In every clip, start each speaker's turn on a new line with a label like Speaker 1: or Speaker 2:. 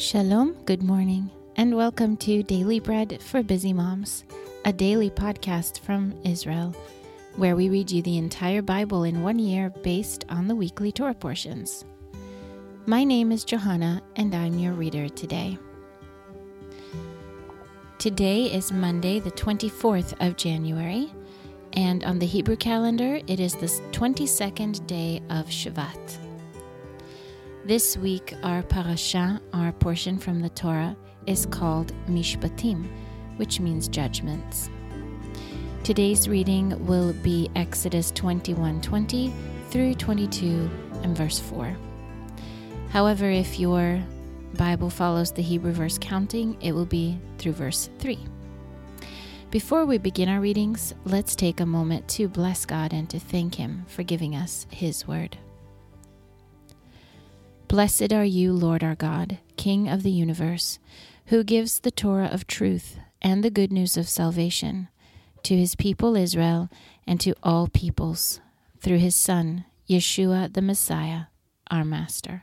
Speaker 1: Shalom, good morning, and welcome to Daily Bread for Busy Moms, a daily podcast from Israel, where we read you the entire Bible in one year based on the weekly Torah portions. My name is Johanna, and I'm your reader today. Today is Monday, the 24th of January, and on the Hebrew calendar, it is the 22nd day of Shvat. This week, our parasha, our portion from the Torah, is called Mishpatim, which means judgments. Today's reading will be Exodus 21:20 through 22 and verse 4. However, if your Bible follows the Hebrew verse counting, it will be through verse 3. Before we begin our readings, let's take a moment to bless God and to thank Him for giving us His word. Blessed are you, Lord our God, King of the universe, who gives the Torah of truth and the good news of salvation to his people Israel and to all peoples, through his Son, Yeshua the Messiah, our Master.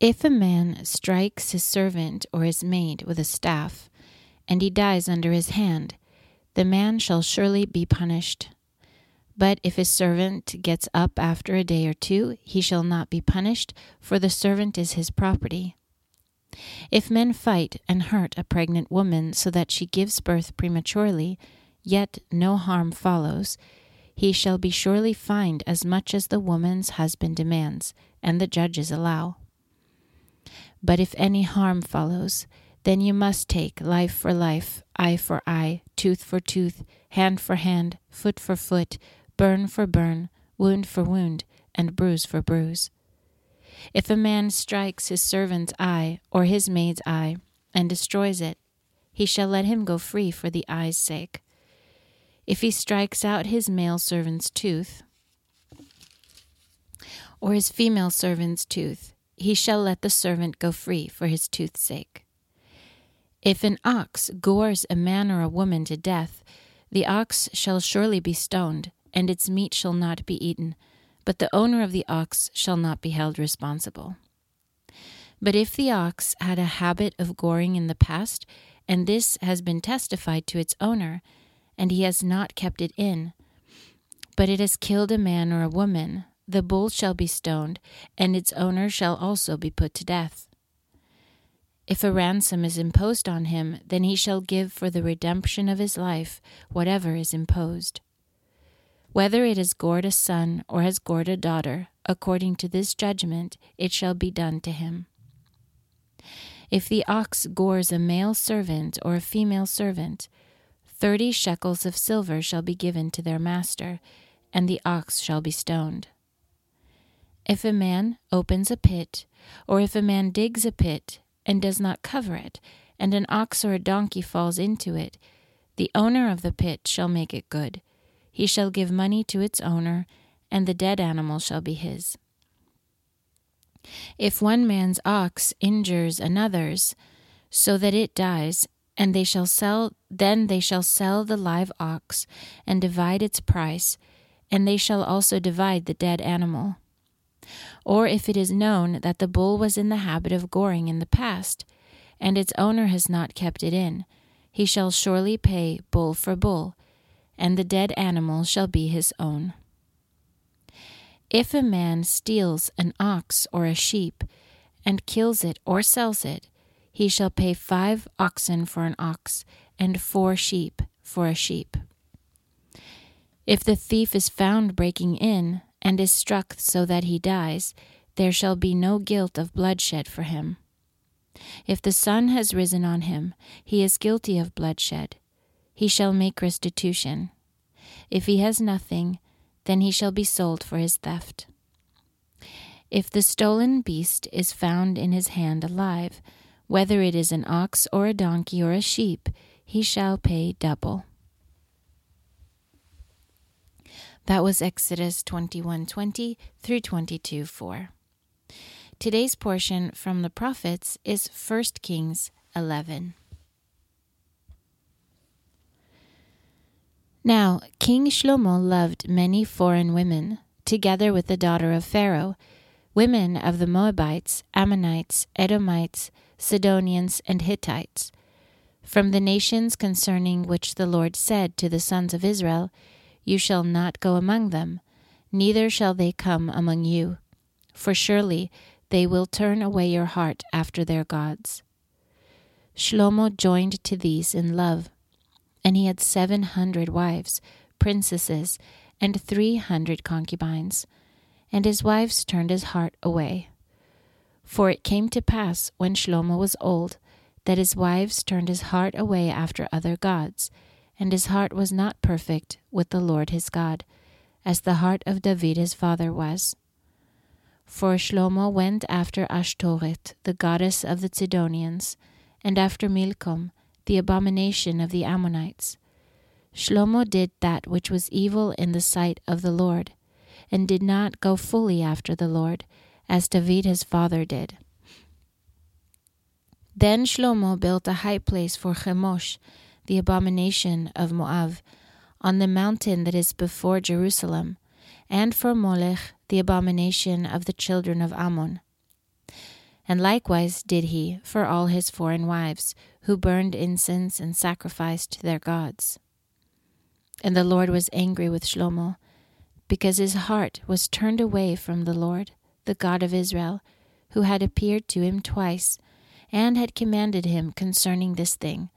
Speaker 1: If a man strikes his servant or his maid with a staff, and he dies under his hand, the man shall surely be punished but if his servant gets up after a day or two, he shall not be punished, for the servant is his property. If men fight and hurt a pregnant woman so that she gives birth prematurely, yet no harm follows, he shall be surely fined as much as the woman's husband demands, and the judges allow. But if any harm follows, then you must take life for life, eye for eye, tooth for tooth, hand for hand, foot for foot, burn for burn, wound for wound, and bruise for bruise. If a man strikes his servant's eye or his maid's eye and destroys it, he shall let him go free for the eye's sake. If he strikes out his male servant's tooth or his female servant's tooth, he shall let the servant go free for his tooth's sake. If an ox gores a man or a woman to death, the ox shall surely be stoned, and its meat shall not be eaten, but the owner of the ox shall not be held responsible. But if the ox had a habit of goring in the past, and this has been testified to its owner, and he has not kept it in, but it has killed a man or a woman, the bull shall be stoned, and its owner shall also be put to death. If a ransom is imposed on him, then he shall give for the redemption of his life whatever is imposed. Whether it has gored a son or has gored a daughter, according to this judgment, it shall be done to him. If the ox gores a male servant or a female servant, thirty shekels of silver shall be given to their master, and the ox shall be stoned. If a man opens a pit, or if a man digs a pit and does not cover it, and an ox or a donkey falls into it, the owner of the pit shall make it good he shall give money to its owner, and the dead animal shall be his. If one man's ox injures another's, so that it dies, and they shall sell then they shall sell the live ox and divide its price, and they shall also divide the dead animal. Or if it is known that the bull was in the habit of goring in the past, and its owner has not kept it in, he shall surely pay bull for bull, and the dead animal shall be his own. If a man steals an ox or a sheep, and kills it or sells it, he shall pay five oxen for an ox, and four sheep for a sheep. If the thief is found breaking in, and is struck so that he dies, there shall be no guilt of bloodshed for him. If the sun has risen on him, he is guilty of bloodshed he shall make restitution. If he has nothing, then he shall be sold for his theft. If the stolen beast is found in his hand alive, whether it is an ox or a donkey or a sheep, he shall pay double. That was Exodus 21:20 through 22:4. Today's portion from the prophets is 1 Kings 11. Now, King Shlomo loved many foreign women, together with the daughter of Pharaoh, women of the Moabites, Ammonites, Edomites, Sidonians, and Hittites, from the nations concerning which the Lord said to the sons of Israel, You shall not go among them, neither shall they come among you, for surely they will turn away your heart after their gods. Shlomo joined to these in love, and he had seven hundred wives, princesses, and three hundred concubines, and his wives turned his heart away. For it came to pass when Shlomo was old that his wives turned his heart away after other gods, and his heart was not perfect with the Lord his God, as the heart of David his father was. For Shlomo went after Ashtoreth, the goddess of the Sidonians, and after Milcom, the abomination of the Ammonites. Shlomo did that which was evil in the sight of the Lord, and did not go fully after the Lord, as David his father did. Then Shlomo built a high place for Chemosh, the abomination of Moab, on the mountain that is before Jerusalem, and for Molech, the abomination of the children of Ammon. And likewise did he for all his foreign wives, who burned incense and sacrificed to their gods. And the Lord was angry with Shlomo, because his heart was turned away from the Lord, the God of Israel, who had appeared to him twice and had commanded him concerning this thing,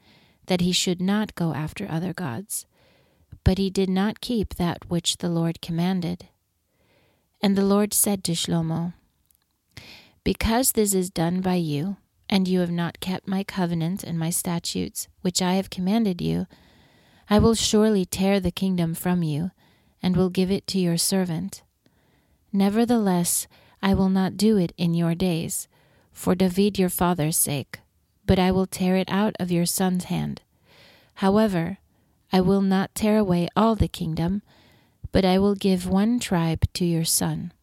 Speaker 1: that he should not go after other gods. But he did not keep that which the Lord commanded. And the Lord said to Shlomo, Because this is done by you, and you have not kept my covenant and my statutes, which I have commanded you, I will surely tear the kingdom from you, and will give it to your servant. Nevertheless, I will not do it in your days for David your father's sake, but I will tear it out of your son's hand. However, I will not tear away all the kingdom, but I will give one tribe to your son,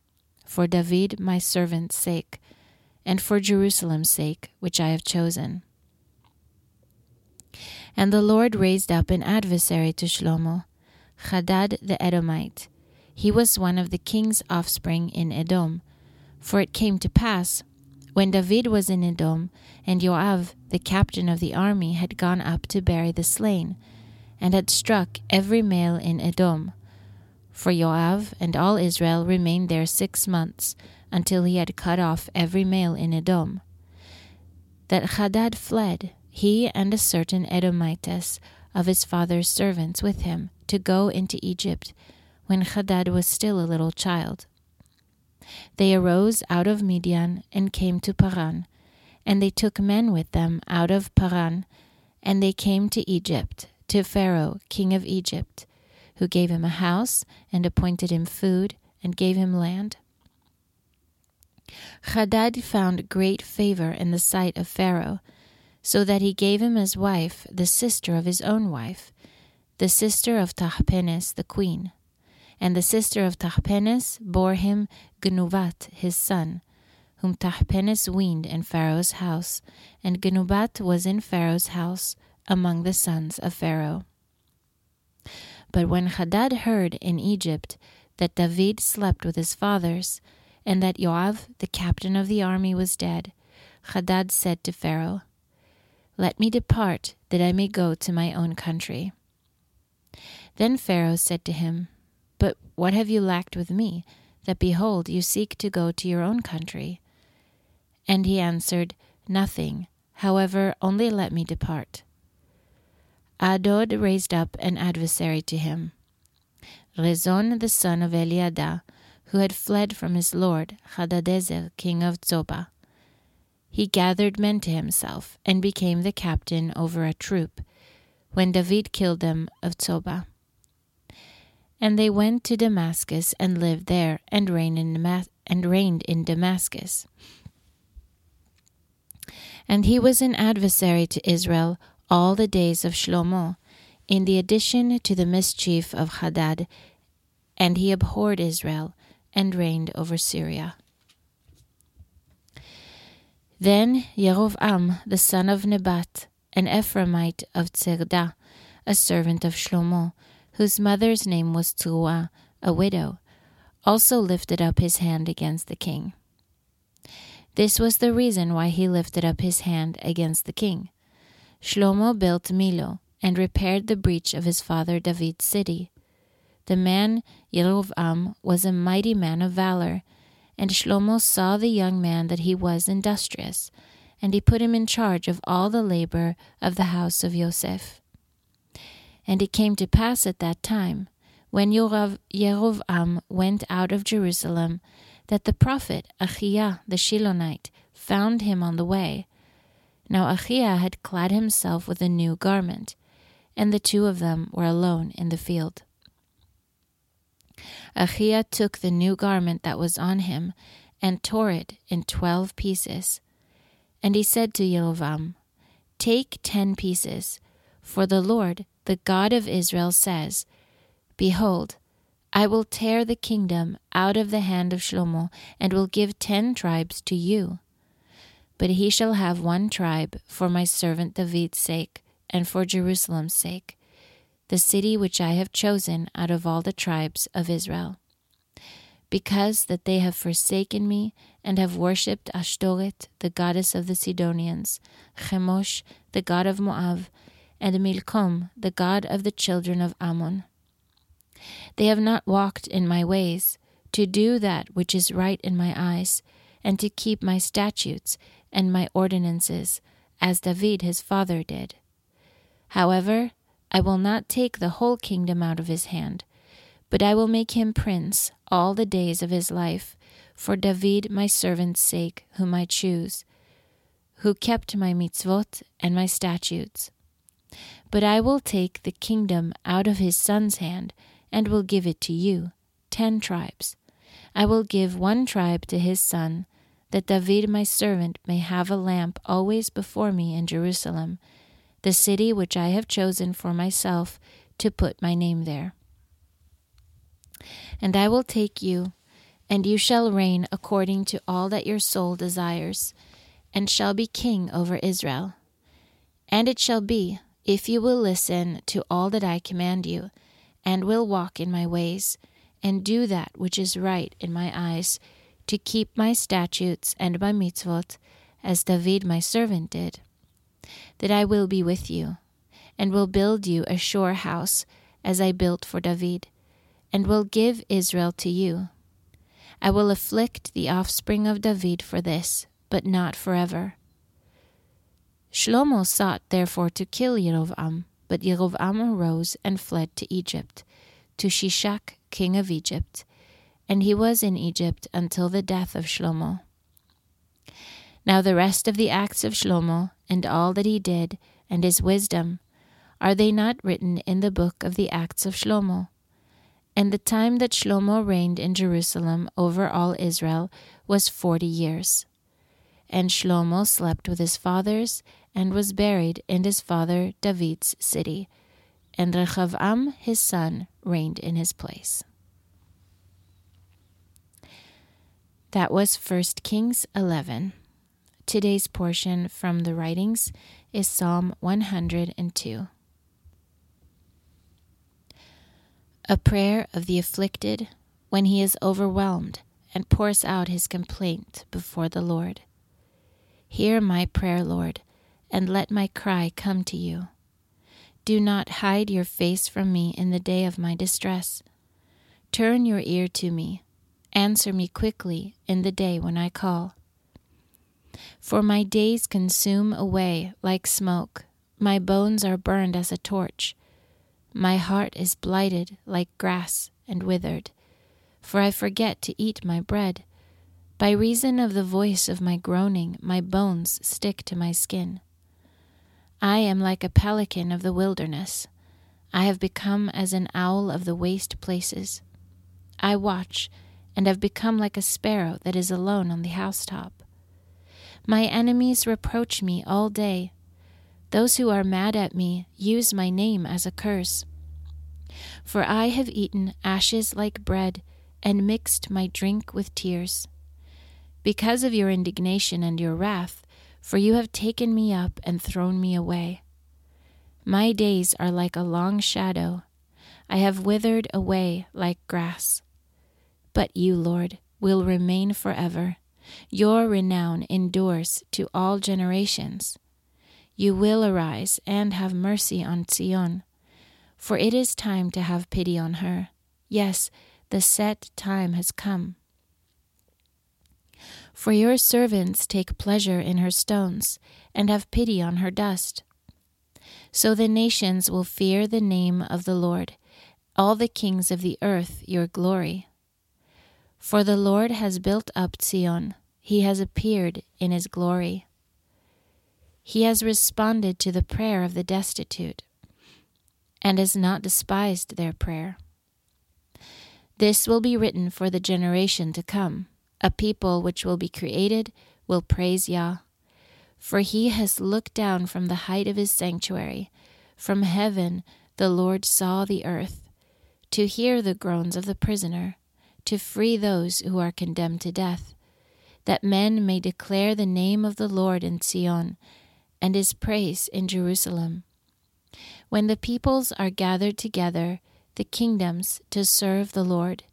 Speaker 1: for David my servant's sake, and for Jerusalem's sake, which I have chosen. And the Lord raised up an adversary to Shlomo, Hadad the Edomite. He was one of the king's offspring in Edom. For it came to pass, when David was in Edom, and Joab, the captain of the army, had gone up to bury the slain, and had struck every male in Edom. For Joab and all Israel remained there six months, until he had cut off every male in Edom. That Hadad fled, he and a certain Edomites of his father's servants with him, to go into Egypt, when Hadad was still a little child. They arose out of Midian and came to Paran, and they took men with them out of Paran, and they came to Egypt, to Pharaoh, king of Egypt, who gave him a house, and appointed him food, and gave him land. Hadad found great favor in the sight of Pharaoh, so that he gave him as wife the sister of his own wife, the sister of Tahpenes the queen and the sister of Tahpenes bore him Genubat his son, whom Tahpenes weaned in Pharaoh's house, and Genubat was in Pharaoh's house among the sons of Pharaoh. But when Hadad heard in Egypt that David slept with his fathers, and that Joab, the captain of the army, was dead, Hadad said to Pharaoh, Let me depart, that I may go to my own country. Then Pharaoh said to him, but what have you lacked with me, that behold, you seek to go to your own country? And he answered, Nothing. However, only let me depart. Adod raised up an adversary to him, Rezon the son of Eliada, who had fled from his lord, Hadadezer, king of Zobah. He gathered men to himself, and became the captain over a troop, when David killed them of Zobah. And they went to Damascus and lived there and reigned in, Damas- and reigned in Damascus. And he was an adversary to Israel all the days of Shlomo, in the addition to the mischief of Hadad, and he abhorred Israel and reigned over Syria. Then Yerovam, the son of Nebat, an Ephraimite of Tzerda, a servant of Shlomo, whose mother's name was Tzruah, a widow, also lifted up his hand against the king. This was the reason why he lifted up his hand against the king. Shlomo built Millo and repaired the breach of his father David's city. The man Yerovam was a mighty man of valor, and Shlomo saw the young man that he was industrious, and he put him in charge of all the labor of the house of Yosef. And it came to pass at that time, when Yerovam went out of Jerusalem, that the prophet Achiah the Shilonite found him on the way. Now Achiah had clad himself with a new garment, and the two of them were alone in the field. Achiah took the new garment that was on him and tore it in twelve pieces. And he said to Yerovam, Take ten pieces, for the Lord, the God of Israel, says, Behold, I will tear the kingdom out of the hand of Shlomo, and will give ten tribes to you. But he shall have one tribe for my servant David's sake, and for Jerusalem's sake, the city which I have chosen out of all the tribes of Israel. Because that they have forsaken me, and have worshipped Ashtoreth, the goddess of the Sidonians, Chemosh, the god of Moab, and Milcom, the god of the children of Ammon. They have not walked in my ways, to do that which is right in my eyes, and to keep my statutes and my ordinances, as David his father did. However, I will not take the whole kingdom out of his hand, but I will make him prince all the days of his life, for David my servant's sake, whom I choose, who kept my mitzvot and my statutes. But I will take the kingdom out of his son's hand, and will give it to you, ten tribes. I will give one tribe to his son, that David my servant may have a lamp always before me in Jerusalem, the city which I have chosen for myself to put my name there. And I will take you, and you shall reign according to all that your soul desires, and shall be king over Israel. And it shall be, if you will listen to all that I command you, and will walk in my ways, and do that which is right in my eyes, to keep my statutes and my mitzvot, as David my servant did, that I will be with you, and will build you a sure house, as I built for David, and will give Israel to you. I will afflict the offspring of David for this, but not forever. Shlomo sought therefore to kill Yerovam, but Yerovam arose and fled to Egypt, to Shishak, king of Egypt, and he was in Egypt until the death of Shlomo. Now the rest of the acts of Shlomo, and all that he did, and his wisdom, are they not written in the book of the acts of Shlomo? And the time that Shlomo reigned in Jerusalem over all Israel was forty years. And Shlomo slept with his fathers, and was buried in his father David's city, and Rechavam his son reigned in his place. That was 1 Kings 11. Today's portion from the writings is Psalm 102. A prayer of the afflicted when he is overwhelmed and pours out his complaint before the Lord. Hear my prayer, Lord and let my cry come to you. Do not hide your face from me in the day of my distress. Turn your ear to me. Answer me quickly in the day when I call. For my days consume away like smoke, my bones are burned as a torch. My heart is blighted like grass and withered, for I forget to eat my bread. By reason of the voice of my groaning, my bones stick to my skin. I am like a pelican of the wilderness. I have become as an owl of the waste places. I watch, and have become like a sparrow that is alone on the housetop. My enemies reproach me all day. Those who are mad at me use my name as a curse. For I have eaten ashes like bread, and mixed my drink with tears. Because of your indignation and your wrath, for you have taken me up and thrown me away. My days are like a long shadow. I have withered away like grass. But you, Lord, will remain forever. Your renown endures to all generations. You will arise and have mercy on Zion, for it is time to have pity on her. Yes, the set time has come. For your servants take pleasure in her stones, and have pity on her dust. So the nations will fear the name of the Lord, all the kings of the earth your glory. For the Lord has built up Zion, he has appeared in his glory. He has responded to the prayer of the destitute, and has not despised their prayer. This will be written for the generation to come. A people which will be created will praise Yah. For he has looked down from the height of his sanctuary. From heaven the Lord saw the earth, to hear the groans of the prisoner, to free those who are condemned to death, that men may declare the name of the Lord in Zion, and his praise in Jerusalem. When the peoples are gathered together, the kingdoms to serve the Lord.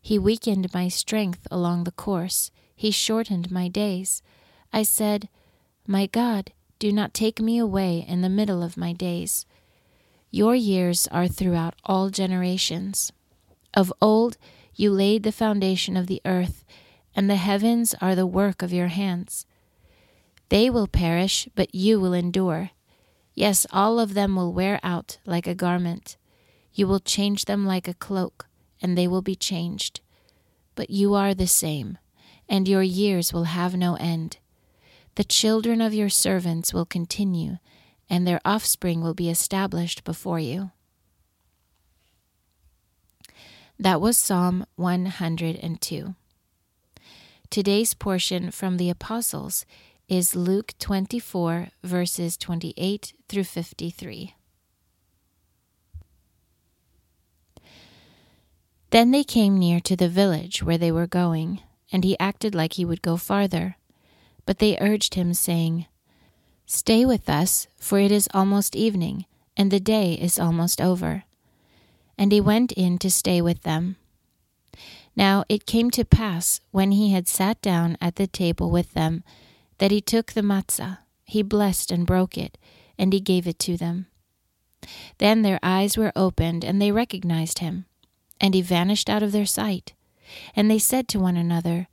Speaker 1: He weakened my strength along the course, he shortened my days. I said, My God, do not take me away in the middle of my days. Your years are throughout all generations. Of old you laid the foundation of the earth, and the heavens are the work of your hands. They will perish, but you will endure. Yes, all of them will wear out like a garment. You will change them like a cloak, and they will be changed. But you are the same, and your years will have no end. The children of your servants will continue, and their offspring will be established before you. That was Psalm 102. Today's portion from the Apostles is Luke 24, verses 28 through 53. Then they came near to the village where they were going, and he acted like he would go farther. But they urged him, saying, Stay with us, for it is almost evening, and the day is almost over. And he went in to stay with them. Now it came to pass, when he had sat down at the table with them, that he took the matzah, he blessed and broke it, and he gave it to them. Then their eyes were opened, and they recognized him and he vanished out of their sight. And they said to one another,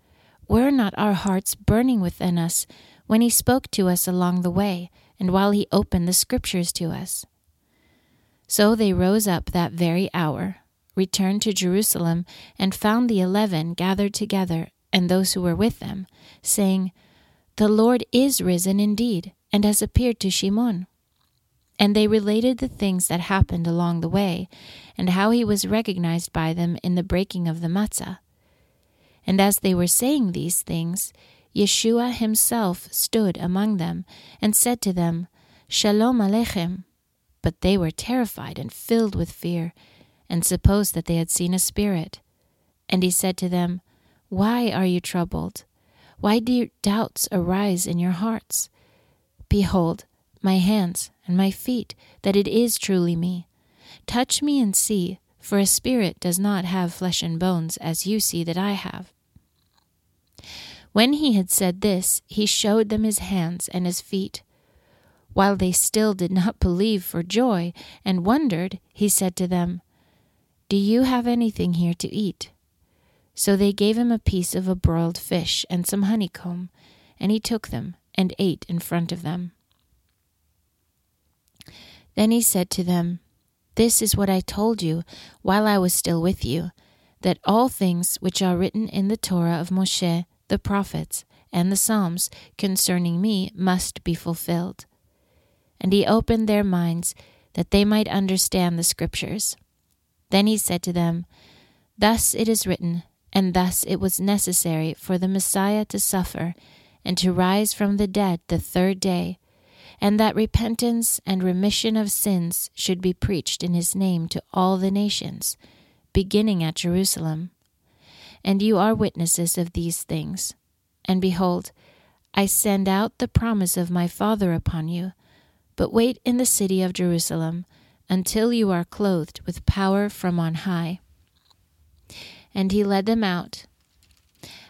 Speaker 1: Were not our hearts burning within us when he spoke to us along the way, and while he opened the Scriptures to us? So they rose up that very hour, returned to Jerusalem, and found the eleven gathered together, and those who were with them, saying, The Lord is risen indeed, and has appeared to Shimon. And they related the things that happened along the way, and how he was recognized by them in the breaking of the matzah. And as they were saying these things, Yeshua himself stood among them, and said to them, Shalom Alechem. But they were terrified and filled with fear, and supposed that they had seen a spirit. And he said to them, Why are you troubled? Why do doubts arise in your hearts? Behold, my hands and my feet, that it is truly me. Touch me and see, for a spirit does not have flesh and bones, as you see that I have. When he had said this, he showed them his hands and his feet. While they still did not believe for joy and wondered, he said to them, Do you have anything here to eat? So they gave him a piece of a broiled fish and some honeycomb, and he took them and ate in front of them. Then he said to them, This is what I told you while I was still with you, that all things which are written in the Torah of Moshe, the prophets, and the Psalms concerning me must be fulfilled. And he opened their minds that they might understand the Scriptures. Then he said to them, Thus it is written, and thus it was necessary for the Messiah to suffer and to rise from the dead the third day and that repentance and remission of sins should be preached in his name to all the nations, beginning at Jerusalem. And you are witnesses of these things. And behold, I send out the promise of my Father upon you, but wait in the city of Jerusalem until you are clothed with power from on high. And he led them out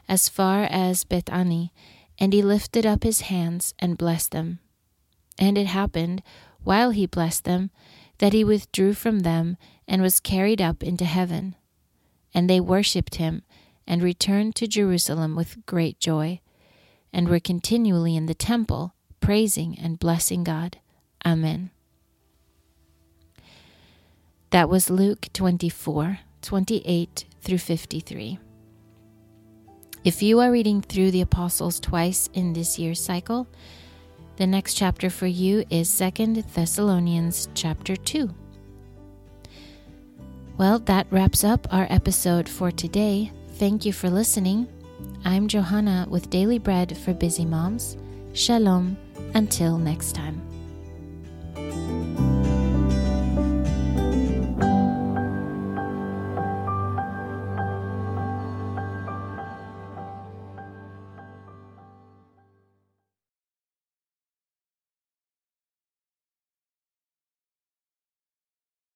Speaker 1: as far as Bethany, and he lifted up his hands and blessed them. And it happened, while he blessed them, that he withdrew from them and was carried up into heaven. And they worshipped him and returned to Jerusalem with great joy, and were continually in the temple, praising and blessing God. Amen. That was Luke 24 28 through 53. If you are reading through the Apostles twice in this year's cycle, the next chapter for you is 2 Thessalonians chapter 2. Well, that wraps up our episode for today. Thank you for listening. I'm Johanna with Daily Bread for Busy Moms. Shalom. Until next time.